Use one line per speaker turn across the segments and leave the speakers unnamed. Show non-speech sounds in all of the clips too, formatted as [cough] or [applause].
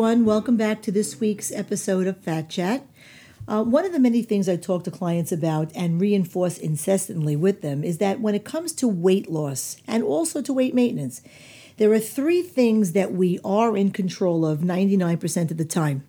Everyone. Welcome back to this week's episode of Fat Chat. Uh, one of the many things I talk to clients about and reinforce incessantly with them is that when it comes to weight loss and also to weight maintenance, there are three things that we are in control of 99% of the time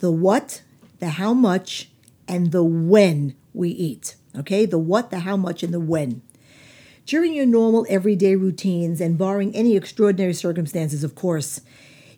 the what, the how much, and the when we eat. Okay, the what, the how much, and the when. During your normal everyday routines and barring any extraordinary circumstances, of course,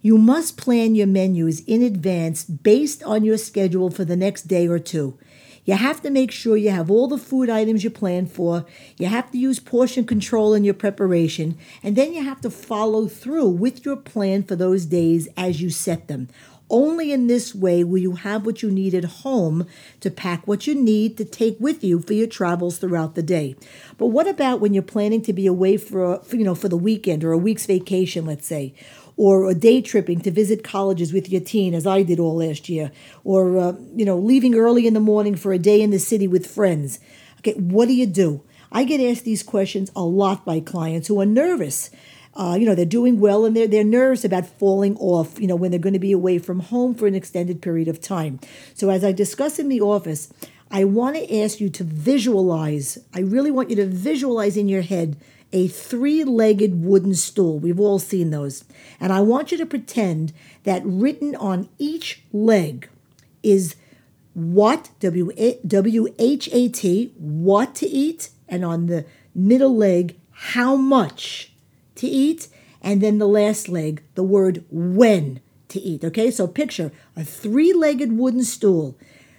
you must plan your menus in advance based on your schedule for the next day or two. You have to make sure you have all the food items you plan for. You have to use portion control in your preparation. And then you have to follow through with your plan for those days as you set them. Only in this way will you have what you need at home to pack what you need to take with you for your travels throughout the day. But what about when you're planning to be away for, you know, for the weekend or a week's vacation, let's say? Or a day tripping to visit colleges with your teen, as I did all last year, or uh, you know, leaving early in the morning for a day in the city with friends. Okay, what do you do? I get asked these questions a lot by clients who are nervous. Uh, you know, they're doing well and they're, they're nervous about falling off, you know, when they're going to be away from home for an extended period of time. So, as I discuss in the office, I want to ask you to visualize. I really want you to visualize in your head a three legged wooden stool. We've all seen those. And I want you to pretend that written on each leg is what, W H A T, what to eat, and on the middle leg, how much to eat, and then the last leg, the word when to eat. Okay, so picture a three legged wooden stool.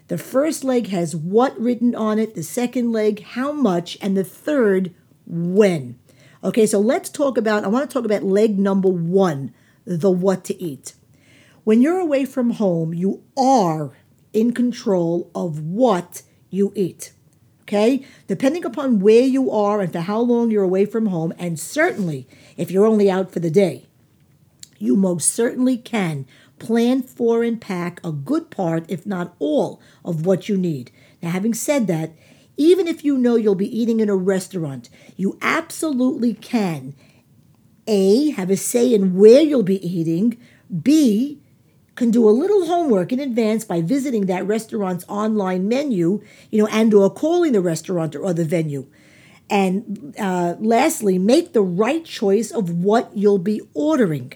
The first leg has what written on it, the second leg, how much, and the third, when. Okay, so let's talk about, I want to talk about leg number one, the what to eat. When you're away from home, you are in control of what you eat. Okay, depending upon where you are and for how long you're away from home, and certainly if you're only out for the day, you most certainly can plan for and pack a good part, if not all, of what you need. Now, having said that, even if you know you'll be eating in a restaurant, you absolutely can A, have a say in where you'll be eating, B, can do a little homework in advance by visiting that restaurant's online menu, you know, and or calling the restaurant or the venue. And uh, lastly, make the right choice of what you'll be ordering.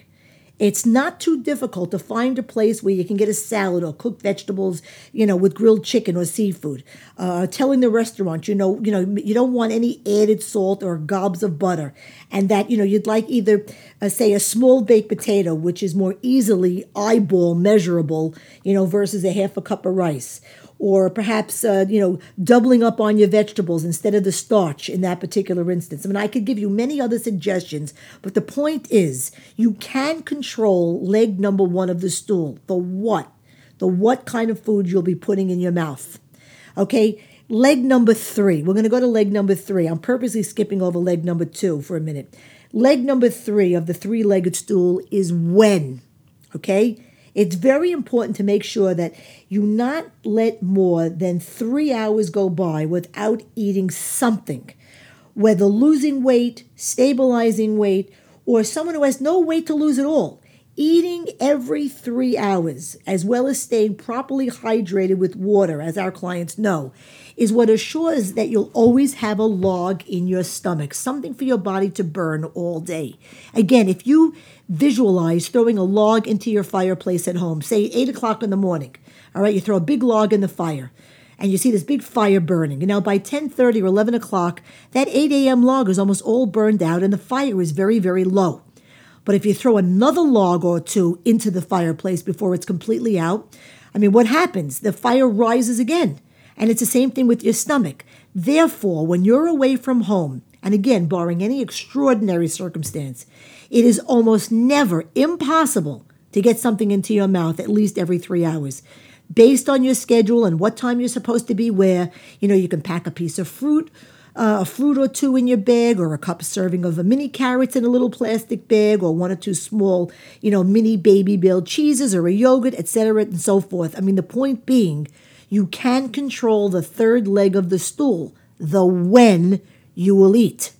It's not too difficult to find a place where you can get a salad or cooked vegetables, you know, with grilled chicken or seafood. Uh, telling the restaurant, you know, you know, you don't want any added salt or gobs of butter, and that you know you'd like either, uh, say, a small baked potato, which is more easily eyeball measurable, you know, versus a half a cup of rice, or perhaps uh, you know doubling up on your vegetables instead of the starch in that particular instance. I mean, I could give you many other suggestions, but the point is you can control leg number one of the stool, the what, the what kind of food you'll be putting in your mouth. Okay. Leg number three. We're going to go to leg number three. I'm purposely skipping over leg number two for a minute. Leg number three of the three legged stool is when. Okay? It's very important to make sure that you not let more than three hours go by without eating something, whether losing weight, stabilizing weight, or someone who has no weight to lose at all. Eating every three hours, as well as staying properly hydrated with water, as our clients know, is what assures that you'll always have a log in your stomach, something for your body to burn all day. Again, if you visualize throwing a log into your fireplace at home, say 8 o'clock in the morning, all right, you throw a big log in the fire and you see this big fire burning. Now by 10:30 or 11 o'clock, that 8 a.m. log is almost all burned out and the fire is very, very low. But if you throw another log or two into the fireplace before it's completely out, I mean, what happens? The fire rises again. And it's the same thing with your stomach. Therefore, when you're away from home, and again, barring any extraordinary circumstance, it is almost never impossible to get something into your mouth at least every three hours. Based on your schedule and what time you're supposed to be where, you know, you can pack a piece of fruit uh, a fruit or two in your bag, or a cup serving of a mini carrots in a little plastic bag, or one or two small, you know, mini Babybel cheeses, or a yogurt, etc., and so forth. I mean, the point being, you can control the third leg of the stool, the when you will eat.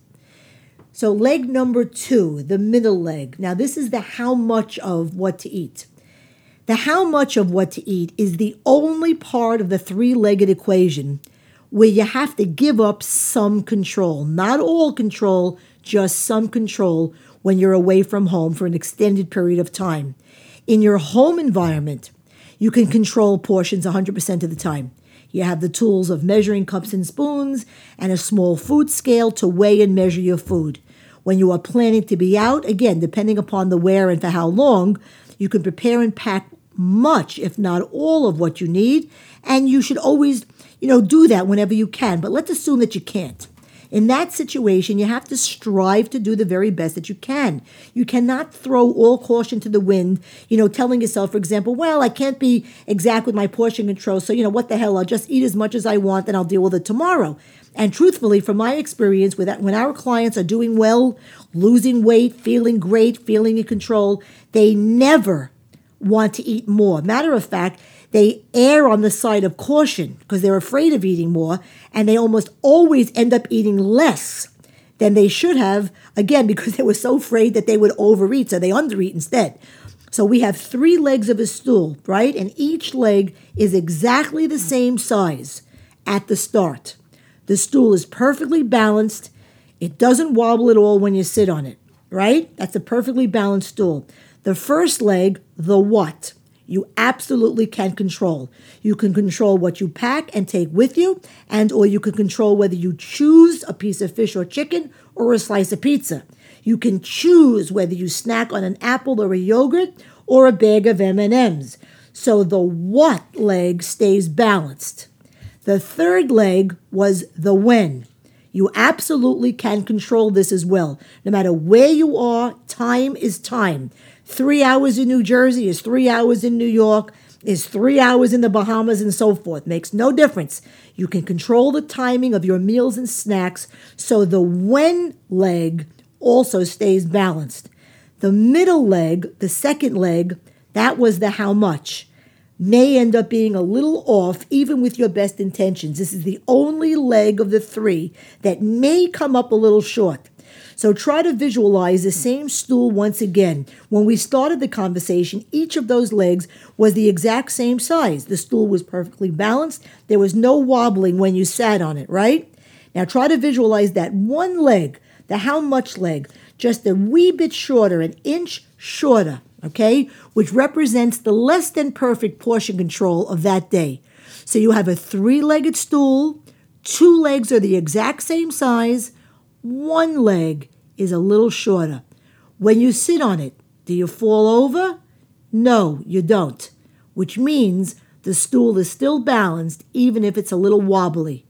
So, leg number two, the middle leg. Now, this is the how much of what to eat. The how much of what to eat is the only part of the three legged equation where you have to give up some control. Not all control, just some control when you're away from home for an extended period of time. In your home environment, you can control portions 100% of the time. You have the tools of measuring cups and spoons and a small food scale to weigh and measure your food. When you are planning to be out, again, depending upon the where and for how long, you can prepare and pack much, if not all, of what you need. And you should always, you know, do that whenever you can. But let's assume that you can't. In that situation, you have to strive to do the very best that you can. You cannot throw all caution to the wind, you know, telling yourself, for example, well, I can't be exact with my portion control, so, you know, what the hell, I'll just eat as much as I want and I'll deal with it tomorrow. And truthfully, from my experience with that, when our clients are doing well, losing weight, feeling great, feeling in control, they never want to eat more. Matter of fact, they err on the side of caution because they're afraid of eating more, and they almost always end up eating less than they should have, again, [laughs] because they were so afraid that they would overeat, so they undereat instead. So we have three legs of a stool, right? And each leg is exactly the same size at the start. The stool is perfectly balanced. It doesn't wobble at all when you sit on it, right? That's a perfectly balanced stool. The first leg, the what, you absolutely can control. You can control what you pack and take with you, and or you can control whether you choose a piece of fish or chicken or a slice of pizza. You can choose whether you snack on an apple or a yogurt or a bag of M&Ms. So the what leg stays balanced. The third leg was the when. You absolutely can control this as well. No matter where you are, time is time. Three hours in New Jersey is three hours in New York, is three hours in the Bahamas, and so forth. Makes no difference. You can control the timing of your meals and snacks so the when leg also stays balanced. The middle leg, the second leg, that was the how much, may end up being a little off even with your best intentions. This is the only leg of the three that may come up a little short. So try to visualize the same stool once again. When we started the conversation, each of those legs was the exact same size. The stool was perfectly balanced. There was no wobbling when you sat on it, right? Now try to visualize that one leg, the how much leg, just a wee bit shorter, an inch shorter, okay, which represents the less than perfect portion control of that day. So you have a three legged stool, two legs are the exact same size, one leg is a little shorter. When you sit on it, do you fall over? No, you don't, which means the stool is still balanced even if it's a little wobbly.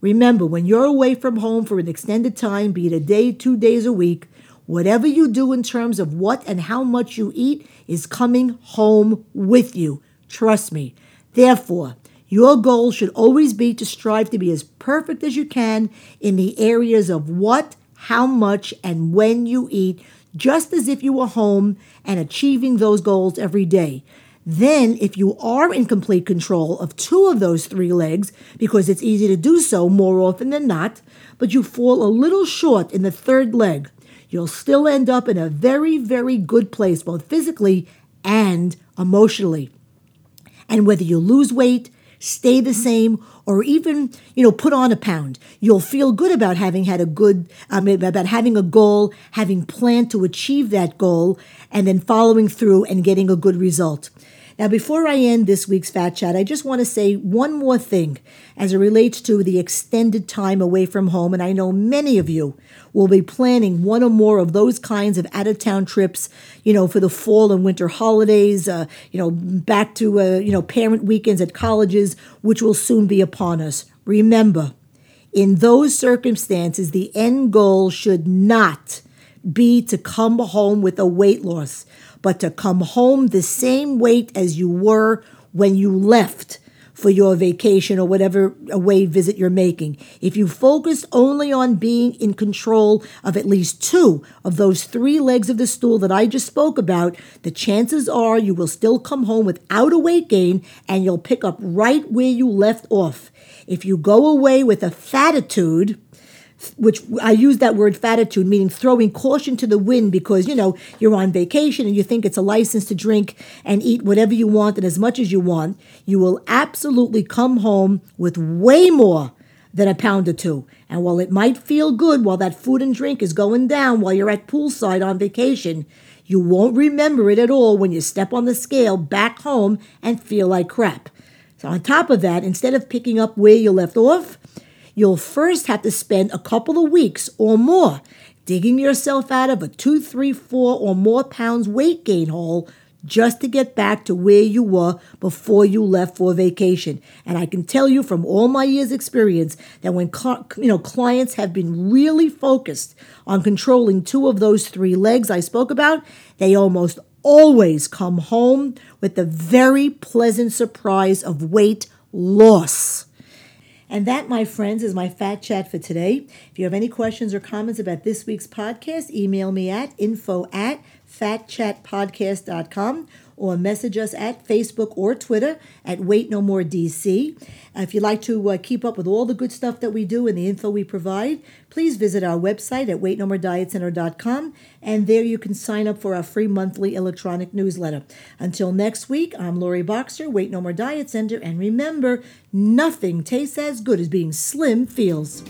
Remember, when you're away from home for an extended time, be it a day, two days a week, whatever you do in terms of what and how much you eat is coming home with you. Trust me. Therefore, your goal should always be to strive to be as perfect as you can in the areas of what, how much, and when you eat, just as if you were home and achieving those goals every day. Then, if you are in complete control of two of those three legs, because it's easy to do so more often than not, but you fall a little short in the third leg, you'll still end up in a very, very good place, both physically and emotionally. And whether you lose weight, stay the same, or even you know put on a pound. You'll feel good about having had a good um, about having a goal, having planned to achieve that goal, and then following through and getting a good result. Now, before I end this week's Fat Chat, I just want to say one more thing as it relates to the extended time away from home. And I know many of you will be planning one or more of those kinds of out of town trips, you know, for the fall and winter holidays, uh, you know, back to, uh, you know, parent weekends at colleges, which will soon be upon us. Remember, in those circumstances, the end goal should not be to come home with a weight loss but to come home the same weight as you were when you left for your vacation or whatever away visit you're making. If you focus only on being in control of at least two of those three legs of the stool that I just spoke about, the chances are you will still come home without a weight gain and you'll pick up right where you left off. If you go away with a fatitude, which I use that word fatitude, meaning throwing caution to the wind because, you know, you're on vacation and you think it's a license to drink and eat whatever you want and as much as you want, you will absolutely come home with way more than a pound or two. And while it might feel good while that food and drink is going down while you're at poolside on vacation, you won't remember it at all when you step on the scale back home and feel like crap. So, on top of that, instead of picking up where you left off, you'll first have to spend a couple of weeks or more digging yourself out of a two, three, four, or more pounds weight gain hole just to get back to where you were before you left for vacation. And I can tell you from all my years' experience that when you know clients have been really focused on controlling two of those three legs I spoke about, they almost always come home with the very pleasant surprise of weight loss. And that, my friends, is my fat chat for today. If you have any questions or comments about this week's podcast, email me at info at fatchatpodcast.com or message us at Facebook or Twitter at Weight No More DC. if you'd like to uh, keep up with all the good stuff that we do and the info we provide, please visit our website at weightnomoredietcenter.com and there you can sign up for our free monthly electronic newsletter. Until next week, I'm Lori Boxer, Weight No More Diet Center, and remember, nothing tastes as good as being slim feels.